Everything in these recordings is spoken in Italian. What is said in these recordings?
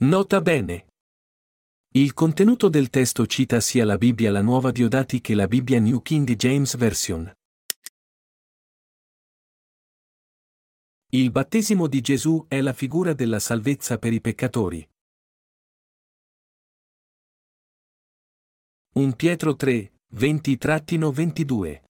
Nota bene. Il contenuto del testo cita sia la Bibbia la Nuova Diodati che la Bibbia New King James Version. Il battesimo di Gesù è la figura della salvezza per i peccatori. 1 Pietro 3, 20-22.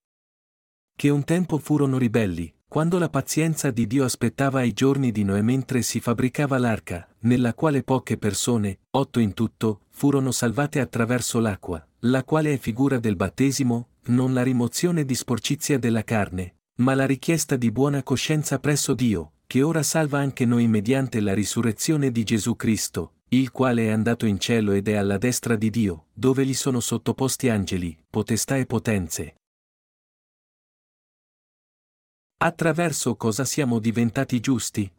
Che un tempo furono ribelli, quando la pazienza di Dio aspettava ai giorni di Noè mentre si fabbricava l'arca, nella quale poche persone, otto in tutto, furono salvate attraverso l'acqua, la quale è figura del battesimo, non la rimozione di sporcizia della carne, ma la richiesta di buona coscienza presso Dio, che ora salva anche noi mediante la risurrezione di Gesù Cristo, il quale è andato in cielo ed è alla destra di Dio, dove gli sono sottoposti angeli, potestà e potenze. Attraverso cosa siamo diventati giusti?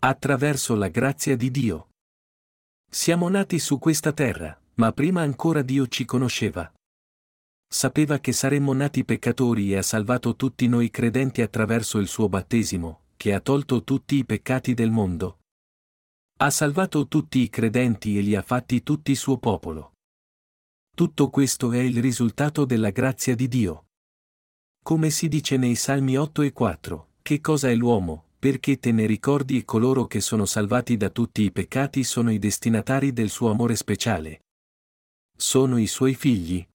Attraverso la grazia di Dio. Siamo nati su questa terra, ma prima ancora Dio ci conosceva. Sapeva che saremmo nati peccatori e ha salvato tutti noi credenti attraverso il suo battesimo, che ha tolto tutti i peccati del mondo. Ha salvato tutti i credenti e li ha fatti tutti suo popolo. Tutto questo è il risultato della grazia di Dio. Come si dice nei Salmi 8 e 4, che cosa è l'uomo, perché te ne ricordi e coloro che sono salvati da tutti i peccati sono i destinatari del suo amore speciale. Sono i suoi figli.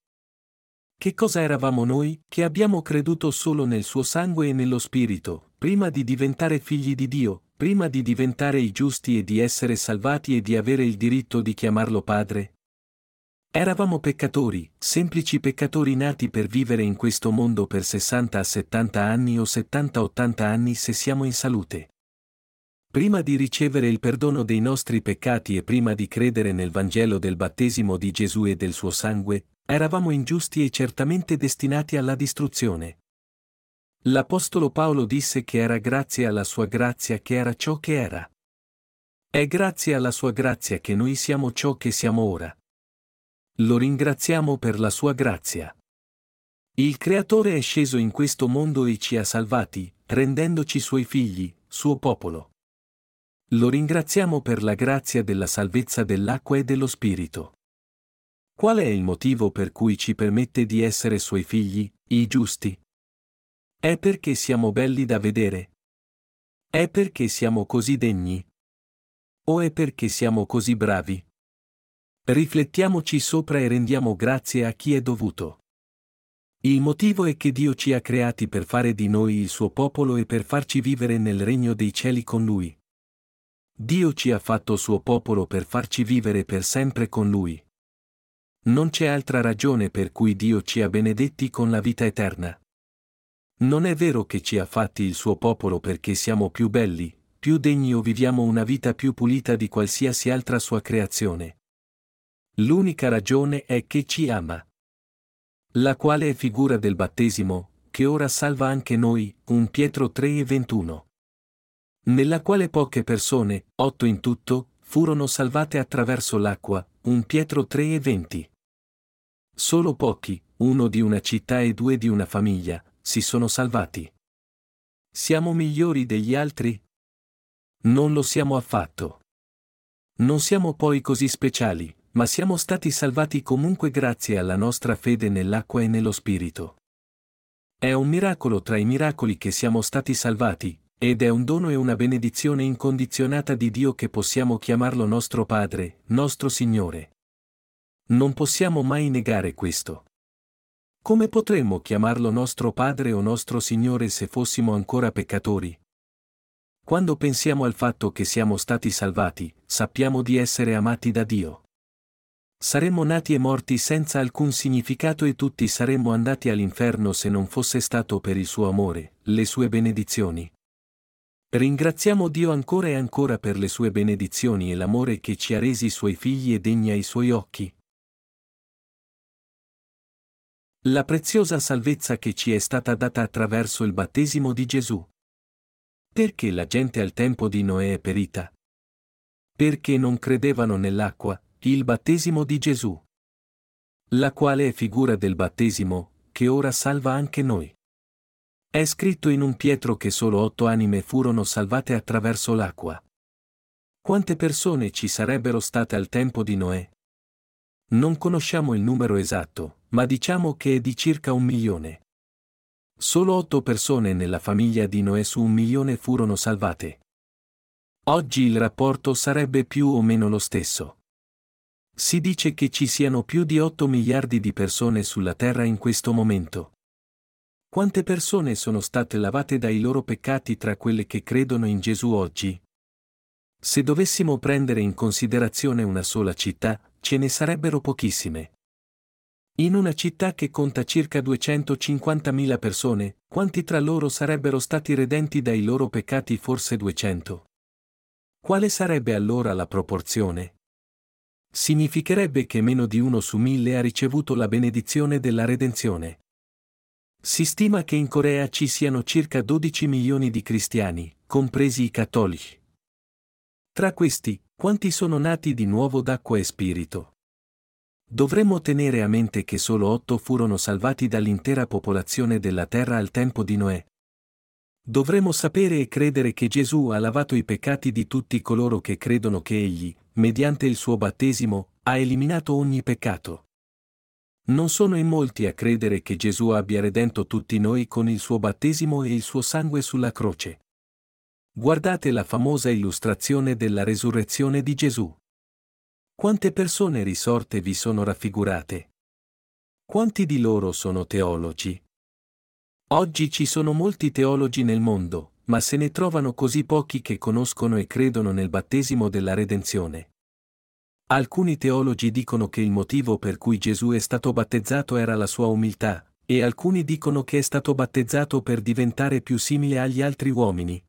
Che cosa eravamo noi, che abbiamo creduto solo nel suo sangue e nello Spirito, prima di diventare figli di Dio, prima di diventare i giusti e di essere salvati e di avere il diritto di chiamarlo Padre? Eravamo peccatori, semplici peccatori nati per vivere in questo mondo per 60 a 70 anni o 70-80 anni se siamo in salute. Prima di ricevere il perdono dei nostri peccati e prima di credere nel Vangelo del battesimo di Gesù e del suo sangue, eravamo ingiusti e certamente destinati alla distruzione. L'Apostolo Paolo disse che era grazie alla sua grazia che era ciò che era. È grazie alla sua grazia che noi siamo ciò che siamo ora. Lo ringraziamo per la sua grazia. Il Creatore è sceso in questo mondo e ci ha salvati, rendendoci suoi figli, suo popolo. Lo ringraziamo per la grazia della salvezza dell'acqua e dello Spirito. Qual è il motivo per cui ci permette di essere suoi figli, i giusti? È perché siamo belli da vedere? È perché siamo così degni? O è perché siamo così bravi? Riflettiamoci sopra e rendiamo grazie a chi è dovuto. Il motivo è che Dio ci ha creati per fare di noi il suo popolo e per farci vivere nel regno dei cieli con Lui. Dio ci ha fatto suo popolo per farci vivere per sempre con Lui. Non c'è altra ragione per cui Dio ci ha benedetti con la vita eterna. Non è vero che ci ha fatti il suo popolo perché siamo più belli, più degni o viviamo una vita più pulita di qualsiasi altra sua creazione. L'unica ragione è che ci ama. La quale è figura del battesimo, che ora salva anche noi, 1 Pietro 3 e 21. Nella quale poche persone, otto in tutto, furono salvate attraverso l'acqua, 1 Pietro 3 e 20. Solo pochi, uno di una città e due di una famiglia, si sono salvati. Siamo migliori degli altri? Non lo siamo affatto. Non siamo poi così speciali, ma siamo stati salvati comunque grazie alla nostra fede nell'acqua e nello Spirito. È un miracolo tra i miracoli che siamo stati salvati, ed è un dono e una benedizione incondizionata di Dio che possiamo chiamarlo nostro Padre, nostro Signore. Non possiamo mai negare questo. Come potremmo chiamarlo nostro Padre o nostro Signore se fossimo ancora peccatori? Quando pensiamo al fatto che siamo stati salvati, sappiamo di essere amati da Dio. Saremmo nati e morti senza alcun significato e tutti saremmo andati all'inferno se non fosse stato per il suo amore, le sue benedizioni. Ringraziamo Dio ancora e ancora per le sue benedizioni e l'amore che ci ha resi suoi figli e degni ai suoi occhi. La preziosa salvezza che ci è stata data attraverso il battesimo di Gesù. Perché la gente al tempo di Noè è perita? Perché non credevano nell'acqua, il battesimo di Gesù. La quale è figura del battesimo, che ora salva anche noi. È scritto in un Pietro che solo otto anime furono salvate attraverso l'acqua. Quante persone ci sarebbero state al tempo di Noè? Non conosciamo il numero esatto, ma diciamo che è di circa un milione. Solo otto persone nella famiglia di Noè su un milione furono salvate. Oggi il rapporto sarebbe più o meno lo stesso. Si dice che ci siano più di 8 miliardi di persone sulla Terra in questo momento. Quante persone sono state lavate dai loro peccati tra quelle che credono in Gesù oggi? Se dovessimo prendere in considerazione una sola città, ce ne sarebbero pochissime. In una città che conta circa 250.000 persone, quanti tra loro sarebbero stati redenti dai loro peccati forse 200? Quale sarebbe allora la proporzione? Significherebbe che meno di uno su mille ha ricevuto la benedizione della redenzione. Si stima che in Corea ci siano circa 12 milioni di cristiani, compresi i cattolici. Tra questi, quanti sono nati di nuovo d'acqua e spirito? Dovremmo tenere a mente che solo otto furono salvati dall'intera popolazione della terra al tempo di Noè. Dovremmo sapere e credere che Gesù ha lavato i peccati di tutti coloro che credono che Egli, mediante il suo battesimo, ha eliminato ogni peccato. Non sono in molti a credere che Gesù abbia redento tutti noi con il suo battesimo e il suo sangue sulla croce. Guardate la famosa illustrazione della resurrezione di Gesù. Quante persone risorte vi sono raffigurate? Quanti di loro sono teologi? Oggi ci sono molti teologi nel mondo, ma se ne trovano così pochi che conoscono e credono nel battesimo della redenzione. Alcuni teologi dicono che il motivo per cui Gesù è stato battezzato era la sua umiltà, e alcuni dicono che è stato battezzato per diventare più simile agli altri uomini.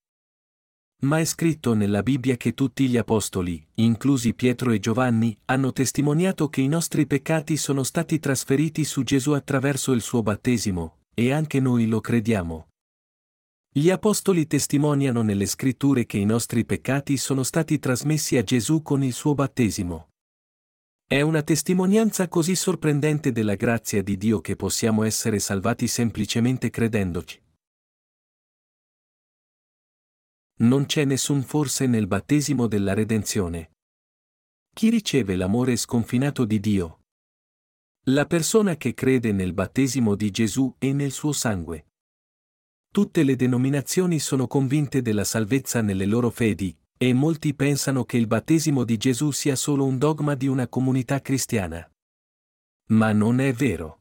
Ma è scritto nella Bibbia che tutti gli apostoli, inclusi Pietro e Giovanni, hanno testimoniato che i nostri peccati sono stati trasferiti su Gesù attraverso il suo battesimo, e anche noi lo crediamo. Gli apostoli testimoniano nelle scritture che i nostri peccati sono stati trasmessi a Gesù con il suo battesimo. È una testimonianza così sorprendente della grazia di Dio che possiamo essere salvati semplicemente credendoci. Non c'è nessun forse nel battesimo della redenzione. Chi riceve l'amore sconfinato di Dio? La persona che crede nel battesimo di Gesù e nel suo sangue. Tutte le denominazioni sono convinte della salvezza nelle loro fedi, e molti pensano che il battesimo di Gesù sia solo un dogma di una comunità cristiana. Ma non è vero.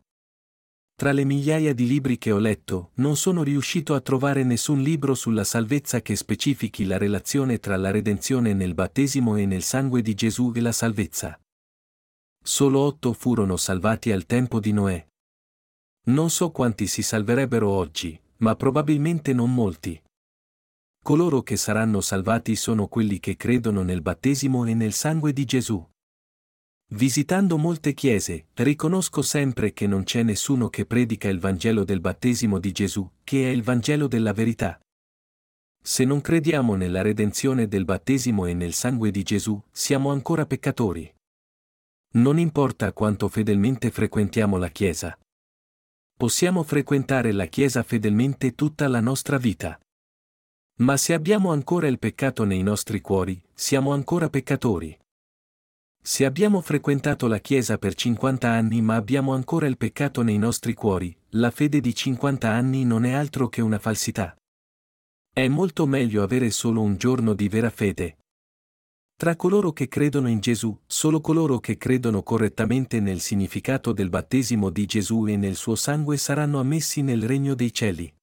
Tra le migliaia di libri che ho letto, non sono riuscito a trovare nessun libro sulla salvezza che specifichi la relazione tra la redenzione nel battesimo e nel sangue di Gesù e la salvezza. Solo otto furono salvati al tempo di Noè. Non so quanti si salverebbero oggi, ma probabilmente non molti. Coloro che saranno salvati sono quelli che credono nel battesimo e nel sangue di Gesù. Visitando molte chiese, riconosco sempre che non c'è nessuno che predica il Vangelo del battesimo di Gesù, che è il Vangelo della verità. Se non crediamo nella redenzione del battesimo e nel sangue di Gesù, siamo ancora peccatori. Non importa quanto fedelmente frequentiamo la Chiesa. Possiamo frequentare la Chiesa fedelmente tutta la nostra vita. Ma se abbiamo ancora il peccato nei nostri cuori, siamo ancora peccatori. Se abbiamo frequentato la Chiesa per 50 anni ma abbiamo ancora il peccato nei nostri cuori, la fede di 50 anni non è altro che una falsità. È molto meglio avere solo un giorno di vera fede. Tra coloro che credono in Gesù, solo coloro che credono correttamente nel significato del battesimo di Gesù e nel suo sangue saranno ammessi nel regno dei cieli.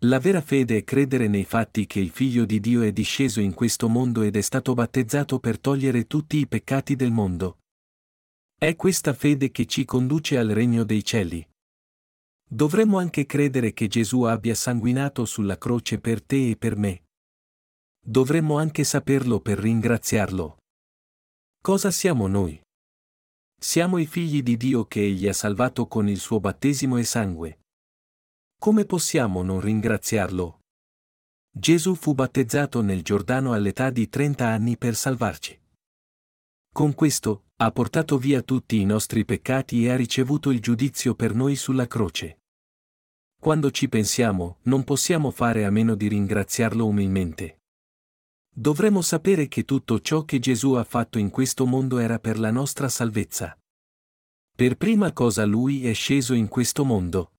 La vera fede è credere nei fatti che il Figlio di Dio è disceso in questo mondo ed è stato battezzato per togliere tutti i peccati del mondo. È questa fede che ci conduce al regno dei cieli. Dovremmo anche credere che Gesù abbia sanguinato sulla croce per te e per me. Dovremmo anche saperlo per ringraziarlo. Cosa siamo noi? Siamo i figli di Dio che Egli ha salvato con il suo battesimo e sangue. Come possiamo non ringraziarlo? Gesù fu battezzato nel Giordano all'età di 30 anni per salvarci. Con questo, ha portato via tutti i nostri peccati e ha ricevuto il giudizio per noi sulla croce. Quando ci pensiamo, non possiamo fare a meno di ringraziarlo umilmente. Dovremmo sapere che tutto ciò che Gesù ha fatto in questo mondo era per la nostra salvezza. Per prima cosa lui è sceso in questo mondo.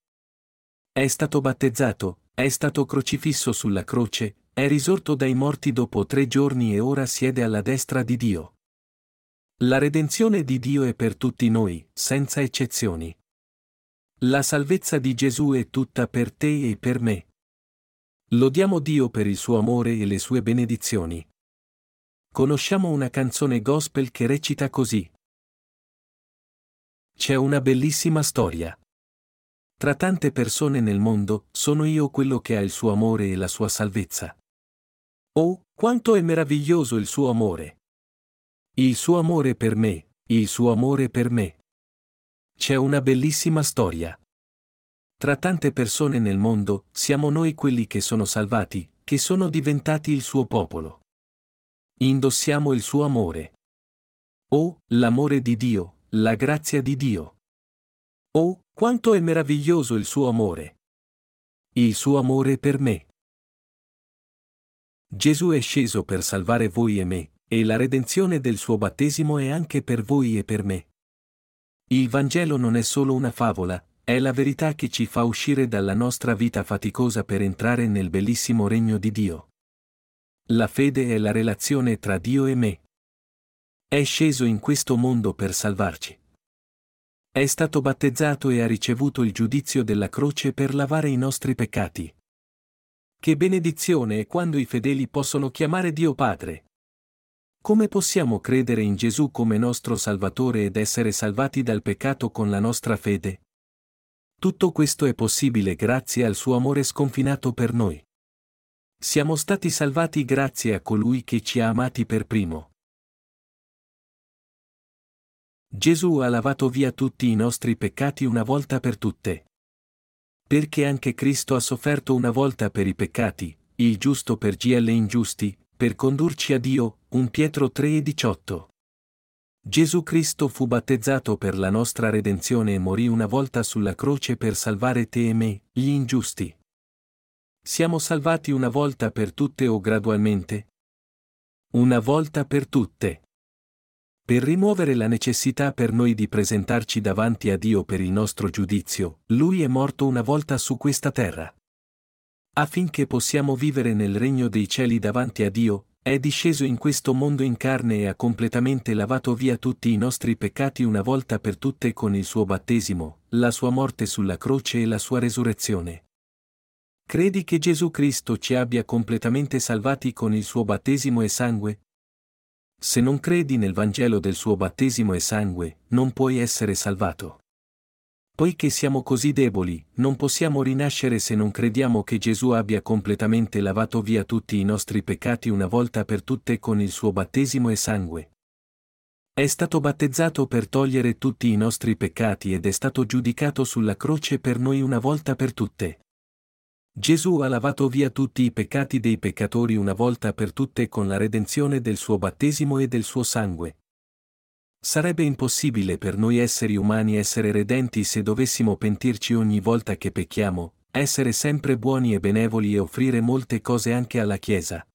È stato battezzato, è stato crocifisso sulla croce, è risorto dai morti dopo tre giorni e ora siede alla destra di Dio. La redenzione di Dio è per tutti noi, senza eccezioni. La salvezza di Gesù è tutta per te e per me. Lodiamo Dio per il suo amore e le sue benedizioni. Conosciamo una canzone gospel che recita così. C'è una bellissima storia. Tra tante persone nel mondo, sono io quello che ha il suo amore e la sua salvezza. Oh, quanto è meraviglioso il suo amore! Il suo amore per me, il suo amore per me. C'è una bellissima storia. Tra tante persone nel mondo, siamo noi quelli che sono salvati, che sono diventati il suo popolo. Indossiamo il suo amore. Oh, l'amore di Dio, la grazia di Dio. Oh, quanto è meraviglioso il suo amore. Il suo amore per me. Gesù è sceso per salvare voi e me, e la redenzione del suo battesimo è anche per voi e per me. Il Vangelo non è solo una favola, è la verità che ci fa uscire dalla nostra vita faticosa per entrare nel bellissimo regno di Dio. La fede è la relazione tra Dio e me. È sceso in questo mondo per salvarci. È stato battezzato e ha ricevuto il giudizio della croce per lavare i nostri peccati. Che benedizione è quando i fedeli possono chiamare Dio Padre. Come possiamo credere in Gesù come nostro Salvatore ed essere salvati dal peccato con la nostra fede? Tutto questo è possibile grazie al suo amore sconfinato per noi. Siamo stati salvati grazie a colui che ci ha amati per primo. Gesù ha lavato via tutti i nostri peccati una volta per tutte. Perché anche Cristo ha sofferto una volta per i peccati, il giusto per gli ingiusti, per condurci a Dio, 1 Pietro 3 e 18. Gesù Cristo fu battezzato per la nostra redenzione e morì una volta sulla croce per salvare te e me, gli ingiusti. Siamo salvati una volta per tutte o gradualmente? Una volta per tutte. Per rimuovere la necessità per noi di presentarci davanti a Dio per il nostro giudizio, Lui è morto una volta su questa terra. Affinché possiamo vivere nel regno dei cieli davanti a Dio, è disceso in questo mondo in carne e ha completamente lavato via tutti i nostri peccati una volta per tutte con il suo battesimo, la sua morte sulla croce e la sua resurrezione. Credi che Gesù Cristo ci abbia completamente salvati con il suo battesimo e sangue? Se non credi nel Vangelo del suo battesimo e sangue, non puoi essere salvato. Poiché siamo così deboli, non possiamo rinascere se non crediamo che Gesù abbia completamente lavato via tutti i nostri peccati una volta per tutte con il suo battesimo e sangue. È stato battezzato per togliere tutti i nostri peccati ed è stato giudicato sulla croce per noi una volta per tutte. Gesù ha lavato via tutti i peccati dei peccatori una volta per tutte con la redenzione del suo battesimo e del suo sangue. Sarebbe impossibile per noi esseri umani essere redenti se dovessimo pentirci ogni volta che pecchiamo, essere sempre buoni e benevoli e offrire molte cose anche alla Chiesa.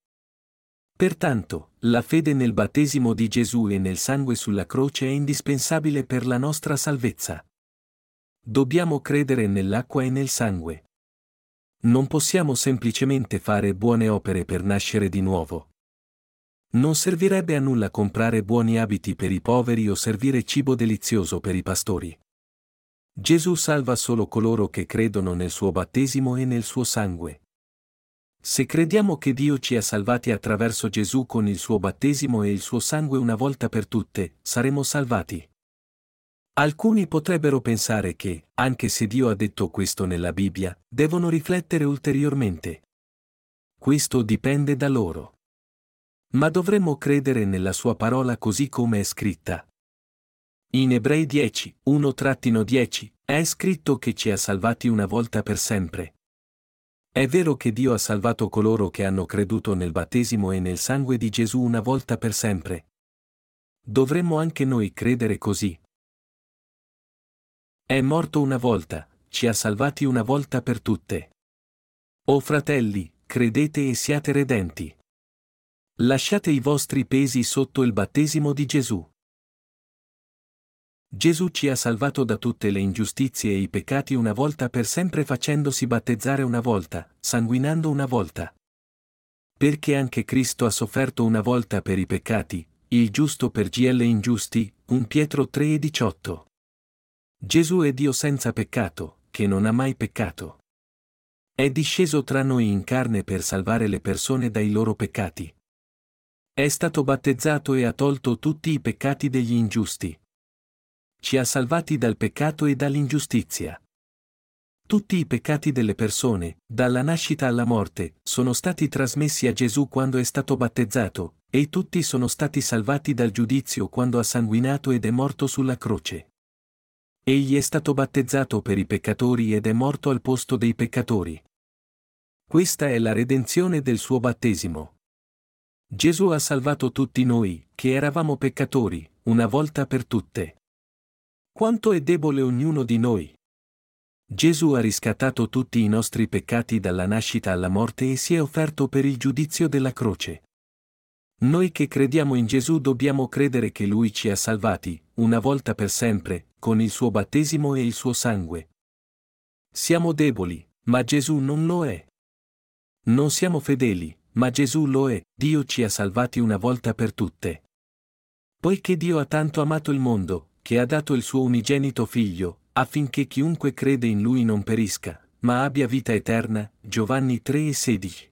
Pertanto, la fede nel battesimo di Gesù e nel sangue sulla croce è indispensabile per la nostra salvezza. Dobbiamo credere nell'acqua e nel sangue. Non possiamo semplicemente fare buone opere per nascere di nuovo. Non servirebbe a nulla comprare buoni abiti per i poveri o servire cibo delizioso per i pastori. Gesù salva solo coloro che credono nel suo battesimo e nel suo sangue. Se crediamo che Dio ci ha salvati attraverso Gesù con il suo battesimo e il suo sangue una volta per tutte, saremo salvati. Alcuni potrebbero pensare che, anche se Dio ha detto questo nella Bibbia, devono riflettere ulteriormente. Questo dipende da loro. Ma dovremmo credere nella sua parola così come è scritta. In Ebrei 10, 1-10, è scritto che ci ha salvati una volta per sempre. È vero che Dio ha salvato coloro che hanno creduto nel battesimo e nel sangue di Gesù una volta per sempre. Dovremmo anche noi credere così. È morto una volta, ci ha salvati una volta per tutte. O fratelli, credete e siate redenti. Lasciate i vostri pesi sotto il battesimo di Gesù. Gesù ci ha salvato da tutte le ingiustizie e i peccati una volta per sempre facendosi battezzare una volta, sanguinando una volta. Perché anche Cristo ha sofferto una volta per i peccati, il giusto per GL ingiusti, 1 Pietro 3 e 18. Gesù è Dio senza peccato, che non ha mai peccato. È disceso tra noi in carne per salvare le persone dai loro peccati. È stato battezzato e ha tolto tutti i peccati degli ingiusti. Ci ha salvati dal peccato e dall'ingiustizia. Tutti i peccati delle persone, dalla nascita alla morte, sono stati trasmessi a Gesù quando è stato battezzato, e tutti sono stati salvati dal giudizio quando ha sanguinato ed è morto sulla croce. Egli è stato battezzato per i peccatori ed è morto al posto dei peccatori. Questa è la redenzione del suo battesimo. Gesù ha salvato tutti noi, che eravamo peccatori, una volta per tutte. Quanto è debole ognuno di noi. Gesù ha riscattato tutti i nostri peccati dalla nascita alla morte e si è offerto per il giudizio della croce. Noi che crediamo in Gesù dobbiamo credere che Lui ci ha salvati, una volta per sempre, con il suo battesimo e il suo sangue. Siamo deboli, ma Gesù non lo è. Non siamo fedeli, ma Gesù lo è, Dio ci ha salvati una volta per tutte. Poiché Dio ha tanto amato il mondo, che ha dato il suo unigenito figlio, affinché chiunque crede in lui non perisca, ma abbia vita eterna. Giovanni 3 e 16.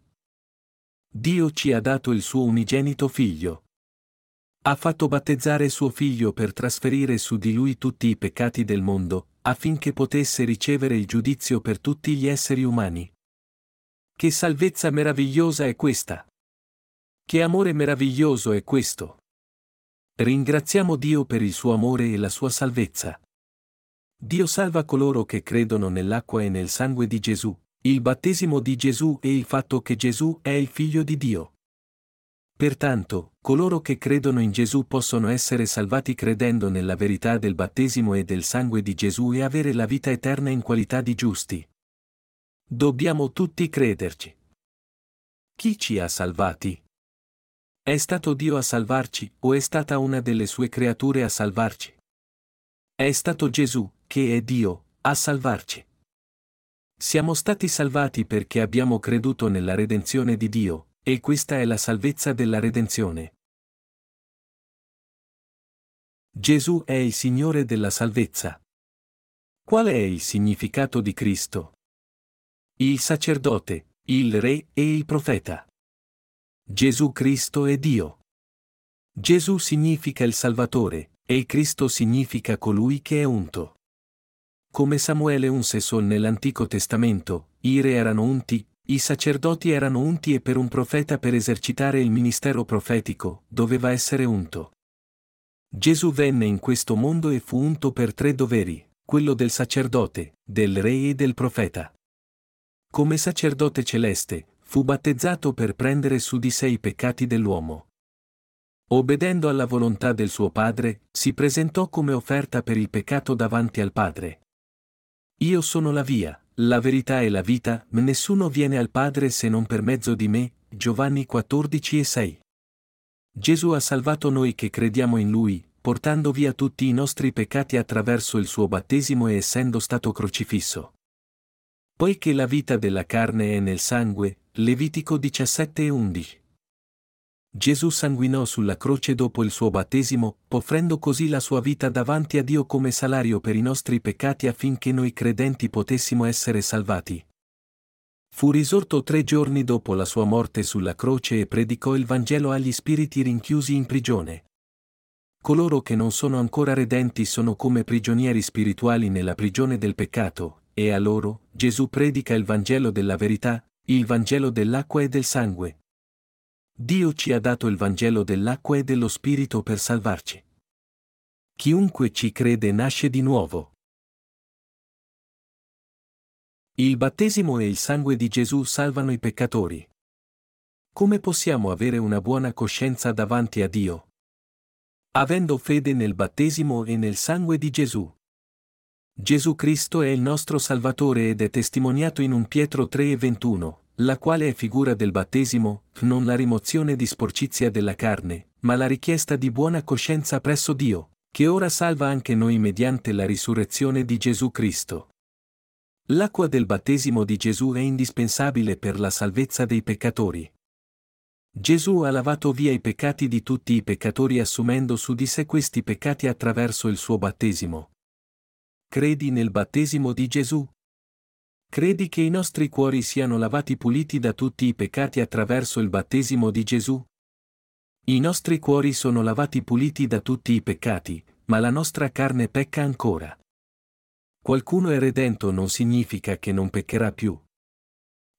Dio ci ha dato il suo unigenito figlio. Ha fatto battezzare suo figlio per trasferire su di lui tutti i peccati del mondo, affinché potesse ricevere il giudizio per tutti gli esseri umani. Che salvezza meravigliosa è questa! Che amore meraviglioso è questo! Ringraziamo Dio per il suo amore e la sua salvezza. Dio salva coloro che credono nell'acqua e nel sangue di Gesù, il battesimo di Gesù e il fatto che Gesù è il figlio di Dio. Pertanto, coloro che credono in Gesù possono essere salvati credendo nella verità del battesimo e del sangue di Gesù e avere la vita eterna in qualità di giusti. Dobbiamo tutti crederci. Chi ci ha salvati? È stato Dio a salvarci o è stata una delle sue creature a salvarci? È stato Gesù, che è Dio, a salvarci. Siamo stati salvati perché abbiamo creduto nella redenzione di Dio, e questa è la salvezza della redenzione. Gesù è il Signore della salvezza. Qual è il significato di Cristo? Il sacerdote, il re e il profeta. Gesù Cristo è Dio. Gesù significa il Salvatore, e Cristo significa colui che è unto. Come Samuele unse Sol nell'Antico Testamento, i re erano unti, i sacerdoti erano unti e per un profeta per esercitare il ministero profetico, doveva essere unto. Gesù venne in questo mondo e fu unto per tre doveri, quello del sacerdote, del re e del profeta. Come sacerdote celeste, fu battezzato per prendere su di sé i peccati dell'uomo. Obbedendo alla volontà del suo Padre, si presentò come offerta per il peccato davanti al Padre. Io sono la via, la verità e la vita, nessuno viene al Padre se non per mezzo di me. Giovanni 14 e 6. Gesù ha salvato noi che crediamo in Lui, portando via tutti i nostri peccati attraverso il suo battesimo e essendo stato crocifisso. Poiché la vita della carne è nel sangue, Levitico 17 e 11. Gesù sanguinò sulla croce dopo il suo battesimo, offrendo così la sua vita davanti a Dio come salario per i nostri peccati affinché noi credenti potessimo essere salvati. Fu risorto tre giorni dopo la sua morte sulla croce e predicò il Vangelo agli spiriti rinchiusi in prigione. Coloro che non sono ancora redenti sono come prigionieri spirituali nella prigione del peccato, e a loro, Gesù predica il Vangelo della verità, il Vangelo dell'acqua e del sangue. Dio ci ha dato il Vangelo dell'acqua e dello Spirito per salvarci. Chiunque ci crede nasce di nuovo. Il battesimo e il sangue di Gesù salvano i peccatori. Come possiamo avere una buona coscienza davanti a Dio? Avendo fede nel battesimo e nel sangue di Gesù. Gesù Cristo è il nostro Salvatore ed è testimoniato in un Pietro 3 e 21. la quale è figura del battesimo, non la rimozione di sporcizia della carne, ma la richiesta di buona coscienza presso Dio, che ora salva anche noi mediante la risurrezione di Gesù Cristo. L'acqua del battesimo di Gesù è indispensabile per la salvezza dei peccatori. Gesù ha lavato via i peccati di tutti i peccatori assumendo su di sé questi peccati attraverso il suo battesimo. Credi nel battesimo di Gesù? Credi che i nostri cuori siano lavati puliti da tutti i peccati attraverso il battesimo di Gesù? I nostri cuori sono lavati puliti da tutti i peccati, ma la nostra carne pecca ancora. Qualcuno è redento non significa che non peccherà più.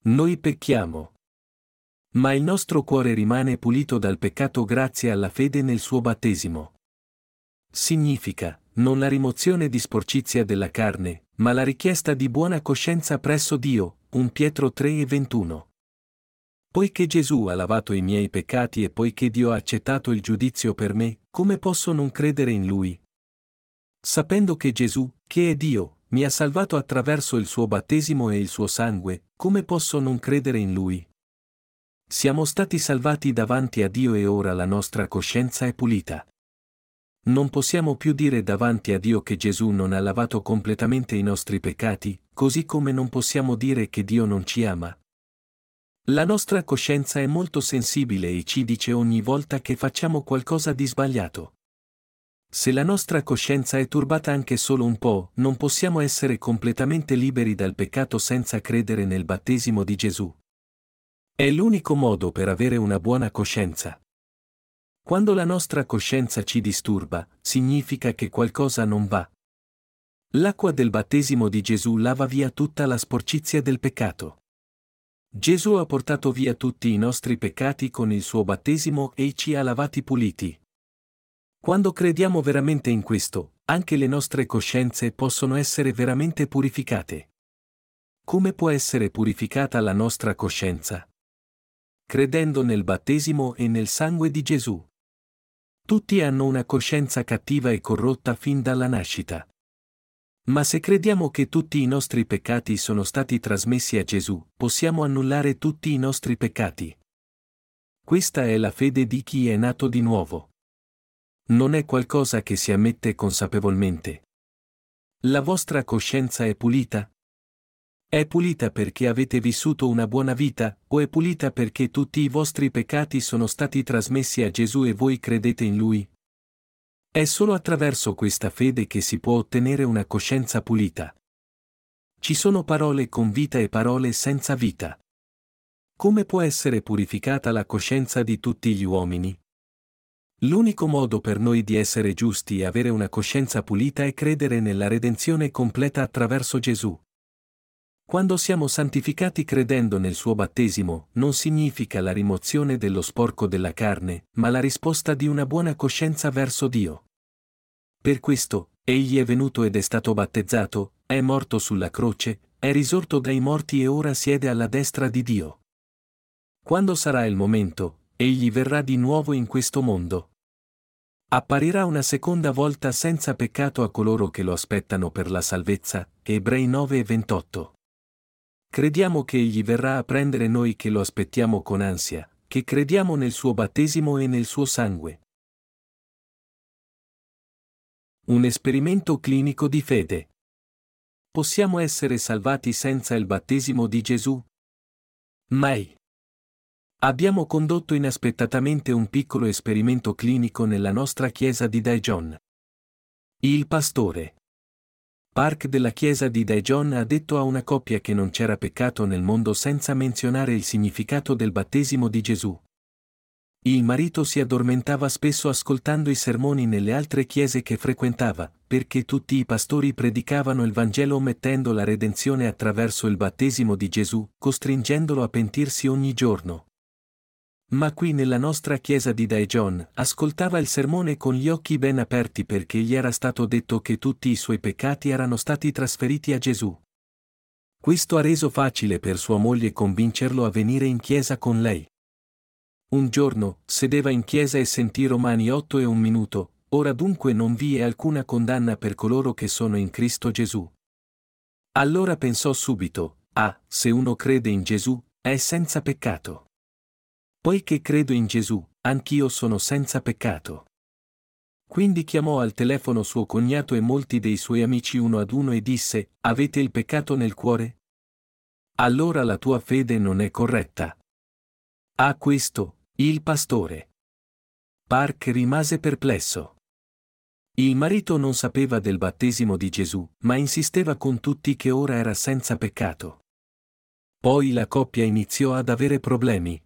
Noi pecchiamo. Ma il nostro cuore rimane pulito dal peccato grazie alla fede nel suo battesimo. Significa, non la rimozione di sporcizia della carne, ma la richiesta di buona coscienza presso Dio, 1 Pietro 3 e 21. Poiché Gesù ha lavato i miei peccati e poiché Dio ha accettato il giudizio per me, come posso non credere in Lui? Sapendo che Gesù, che è Dio, mi ha salvato attraverso il suo battesimo e il suo sangue, come posso non credere in Lui? Siamo stati salvati davanti a Dio e ora la nostra coscienza è pulita. Non possiamo più dire davanti a Dio che Gesù non ha lavato completamente i nostri peccati, così come non possiamo dire che Dio non ci ama. La nostra coscienza è molto sensibile e ci dice ogni volta che facciamo qualcosa di sbagliato. Se la nostra coscienza è turbata anche solo un po', non possiamo essere completamente liberi dal peccato senza credere nel battesimo di Gesù. È l'unico modo per avere una buona coscienza. Quando la nostra coscienza ci disturba, significa che qualcosa non va. L'acqua del battesimo di Gesù lava via tutta la sporcizia del peccato. Gesù ha portato via tutti i nostri peccati con il suo battesimo e ci ha lavati puliti. Quando crediamo veramente in questo, anche le nostre coscienze possono essere veramente purificate. Come può essere purificata la nostra coscienza? Credendo nel battesimo e nel sangue di Gesù. Tutti hanno una coscienza cattiva e corrotta fin dalla nascita. Ma se crediamo che tutti i nostri peccati sono stati trasmessi a Gesù, possiamo annullare tutti i nostri peccati. Questa è la fede di chi è nato di nuovo. Non è qualcosa che si ammette consapevolmente. La vostra coscienza è pulita? È pulita perché avete vissuto una buona vita, o è pulita perché tutti i vostri peccati sono stati trasmessi a Gesù e voi credete in Lui? È solo attraverso questa fede che si può ottenere una coscienza pulita. Ci sono parole con vita e parole senza vita. Come può essere purificata la coscienza di tutti gli uomini? L'unico modo per noi di essere giusti e avere una coscienza pulita è credere nella redenzione completa attraverso Gesù. Quando siamo santificati credendo nel suo battesimo, non significa la rimozione dello sporco della carne, ma la risposta di una buona coscienza verso Dio. Per questo, egli è venuto ed è stato battezzato, è morto sulla croce, è risorto dai morti e ora siede alla destra di Dio. Quando sarà il momento, egli verrà di nuovo in questo mondo. Apparirà una seconda volta senza peccato a coloro che lo aspettano per la salvezza. Ebrei 9 e 28. Crediamo che Egli verrà a prendere noi che lo aspettiamo con ansia, che crediamo nel suo battesimo e nel suo sangue. Un esperimento clinico di fede. Possiamo essere salvati senza il battesimo di Gesù? Mai. Abbiamo condotto inaspettatamente un piccolo esperimento clinico nella nostra chiesa di Daejeon. Il pastore. Park della chiesa di Daejeon ha detto a una coppia che non c'era peccato nel mondo senza menzionare il significato del battesimo di Gesù. Il marito si addormentava spesso ascoltando i sermoni nelle altre chiese che frequentava, perché tutti i pastori predicavano il Vangelo mettendo la redenzione attraverso il battesimo di Gesù, costringendolo a pentirsi ogni giorno. Ma qui nella nostra chiesa di Daejeon, ascoltava il sermone con gli occhi ben aperti perché gli era stato detto che tutti i suoi peccati erano stati trasferiti a Gesù. Questo ha reso facile per sua moglie convincerlo a venire in chiesa con lei. Un giorno, sedeva in chiesa e sentì Romani 8 e un minuto, ora dunque non vi è alcuna condanna per coloro che sono in Cristo Gesù. Allora pensò subito, ah, se uno crede in Gesù, è senza peccato. Poiché credo in Gesù, anch'io sono senza peccato. Quindi chiamò al telefono suo cognato e molti dei suoi amici uno ad uno e disse, Avete il peccato nel cuore? Allora la tua fede non è corretta. A questo, il pastore. Park rimase perplesso. Il marito non sapeva del battesimo di Gesù, ma insisteva con tutti che ora era senza peccato. Poi la coppia iniziò ad avere problemi.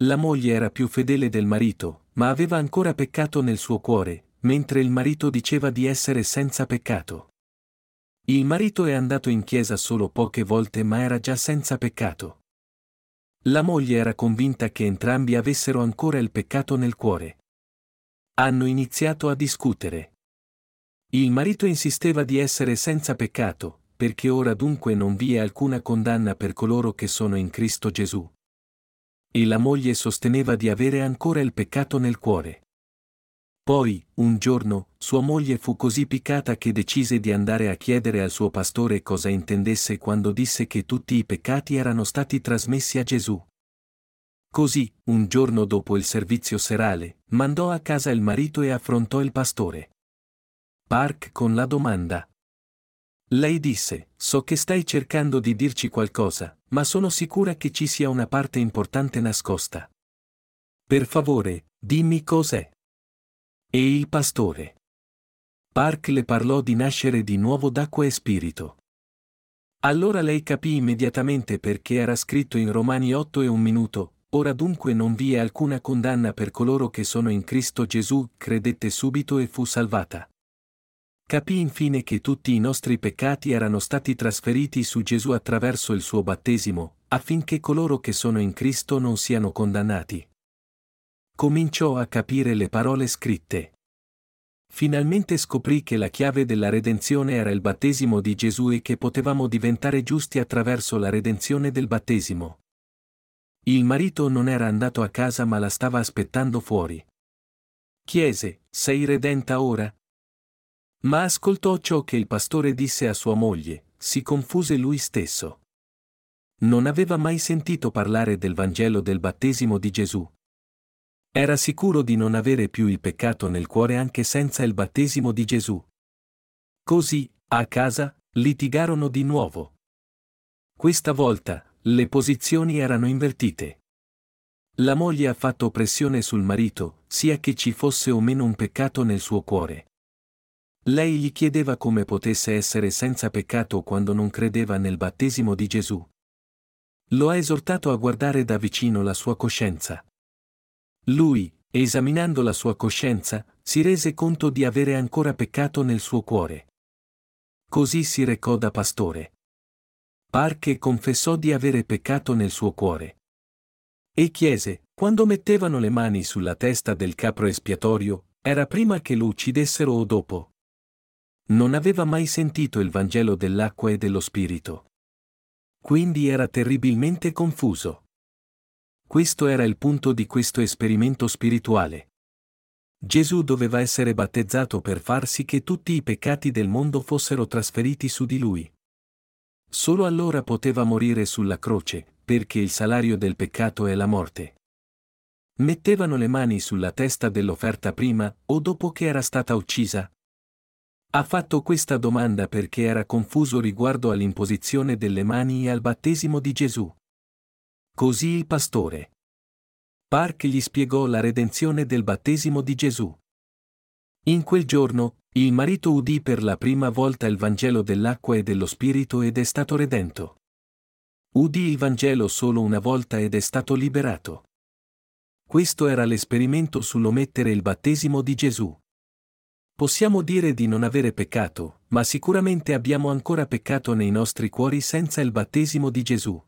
La moglie era più fedele del marito, ma aveva ancora peccato nel suo cuore, mentre il marito diceva di essere senza peccato. Il marito è andato in chiesa solo poche volte ma era già senza peccato. La moglie era convinta che entrambi avessero ancora il peccato nel cuore. Hanno iniziato a discutere. Il marito insisteva di essere senza peccato, perché ora dunque non vi è alcuna condanna per coloro che sono in Cristo Gesù. E la moglie sosteneva di avere ancora il peccato nel cuore. Poi, un giorno, sua moglie fu così piccata che decise di andare a chiedere al suo pastore cosa intendesse quando disse che tutti i peccati erano stati trasmessi a Gesù. Così, un giorno dopo il servizio serale, mandò a casa il marito e affrontò il pastore. Park con la domanda. Lei disse, so che stai cercando di dirci qualcosa, ma sono sicura che ci sia una parte importante nascosta. Per favore, dimmi cos'è. E il pastore. Park le parlò di nascere di nuovo d'acqua e spirito. Allora lei capì immediatamente perché era scritto in Romani 8 e un minuto, Ora dunque non vi è alcuna condanna per coloro che sono in Cristo Gesù, credette subito e fu salvata. Capì infine che tutti i nostri peccati erano stati trasferiti su Gesù attraverso il suo battesimo, affinché coloro che sono in Cristo non siano condannati. Cominciò a capire le parole scritte. Finalmente scoprì che la chiave della redenzione era il battesimo di Gesù e che potevamo diventare giusti attraverso la redenzione del battesimo. Il marito non era andato a casa ma la stava aspettando fuori. Chiese, sei redenta ora? Ma ascoltò ciò che il pastore disse a sua moglie, si confuse lui stesso. Non aveva mai sentito parlare del Vangelo del battesimo di Gesù. Era sicuro di non avere più il peccato nel cuore anche senza il battesimo di Gesù. Così, a casa, litigarono di nuovo. Questa volta, le posizioni erano invertite. La moglie ha fatto pressione sul marito, sia che ci fosse o meno un peccato nel suo cuore. Lei gli chiedeva come potesse essere senza peccato quando non credeva nel battesimo di Gesù. Lo ha esortato a guardare da vicino la sua coscienza. Lui, esaminando la sua coscienza, si rese conto di avere ancora peccato nel suo cuore. Così si recò da pastore. Parche confessò di avere peccato nel suo cuore. E chiese, quando mettevano le mani sulla testa del capro espiatorio, era prima che lo uccidessero o dopo. Non aveva mai sentito il Vangelo dell'acqua e dello Spirito. Quindi era terribilmente confuso. Questo era il punto di questo esperimento spirituale. Gesù doveva essere battezzato per far sì che tutti i peccati del mondo fossero trasferiti su di lui. Solo allora poteva morire sulla croce, perché il salario del peccato è la morte. Mettevano le mani sulla testa dell'offerta prima o dopo che era stata uccisa? Ha fatto questa domanda perché era confuso riguardo all'imposizione delle mani e al battesimo di Gesù. Così il pastore. Park gli spiegò la redenzione del battesimo di Gesù. In quel giorno, il marito udì per la prima volta il Vangelo dell'acqua e dello Spirito ed è stato redento. Udì il Vangelo solo una volta ed è stato liberato. Questo era l'esperimento sull'omettere il battesimo di Gesù. Possiamo dire di non avere peccato, ma sicuramente abbiamo ancora peccato nei nostri cuori senza il battesimo di Gesù.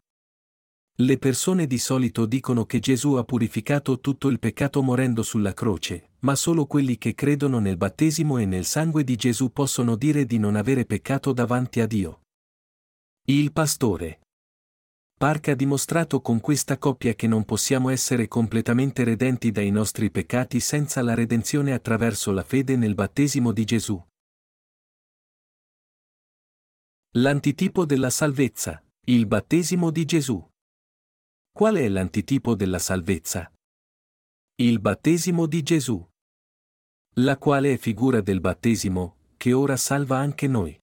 Le persone di solito dicono che Gesù ha purificato tutto il peccato morendo sulla croce, ma solo quelli che credono nel battesimo e nel sangue di Gesù possono dire di non avere peccato davanti a Dio. Il pastore. Park ha dimostrato con questa coppia che non possiamo essere completamente redenti dai nostri peccati senza la redenzione attraverso la fede nel battesimo di Gesù. L'antitipo della salvezza, il battesimo di Gesù. Qual è l'antitipo della salvezza? Il battesimo di Gesù. La quale è figura del battesimo, che ora salva anche noi.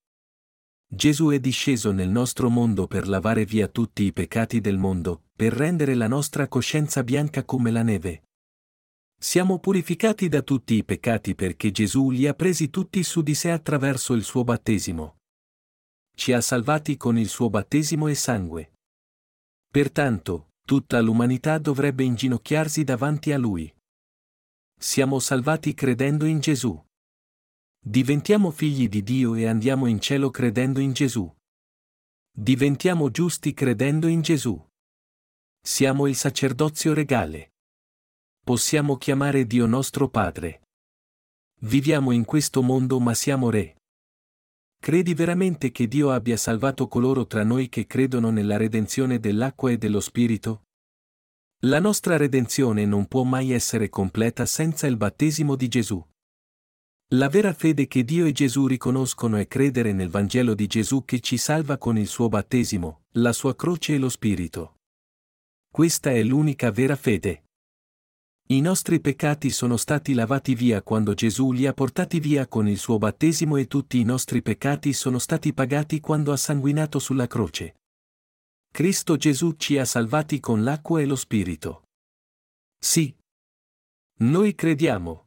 Gesù è disceso nel nostro mondo per lavare via tutti i peccati del mondo, per rendere la nostra coscienza bianca come la neve. Siamo purificati da tutti i peccati perché Gesù li ha presi tutti su di sé attraverso il suo battesimo. Ci ha salvati con il suo battesimo e sangue. Pertanto, tutta l'umanità dovrebbe inginocchiarsi davanti a Lui. Siamo salvati credendo in Gesù. Diventiamo figli di Dio e andiamo in cielo credendo in Gesù. Diventiamo giusti credendo in Gesù. Siamo il sacerdozio regale. Possiamo chiamare Dio nostro Padre. Viviamo in questo mondo ma siamo re. Credi veramente che Dio abbia salvato coloro tra noi che credono nella redenzione dell'acqua e dello Spirito? La nostra redenzione non può mai essere completa senza il battesimo di Gesù. La vera fede che Dio e Gesù riconoscono è credere nel Vangelo di Gesù che ci salva con il suo battesimo, la sua croce e lo Spirito. Questa è l'unica vera fede. I nostri peccati sono stati lavati via quando Gesù li ha portati via con il suo battesimo e tutti i nostri peccati sono stati pagati quando ha sanguinato sulla croce. Cristo Gesù ci ha salvati con l'acqua e lo Spirito. Sì. Noi crediamo.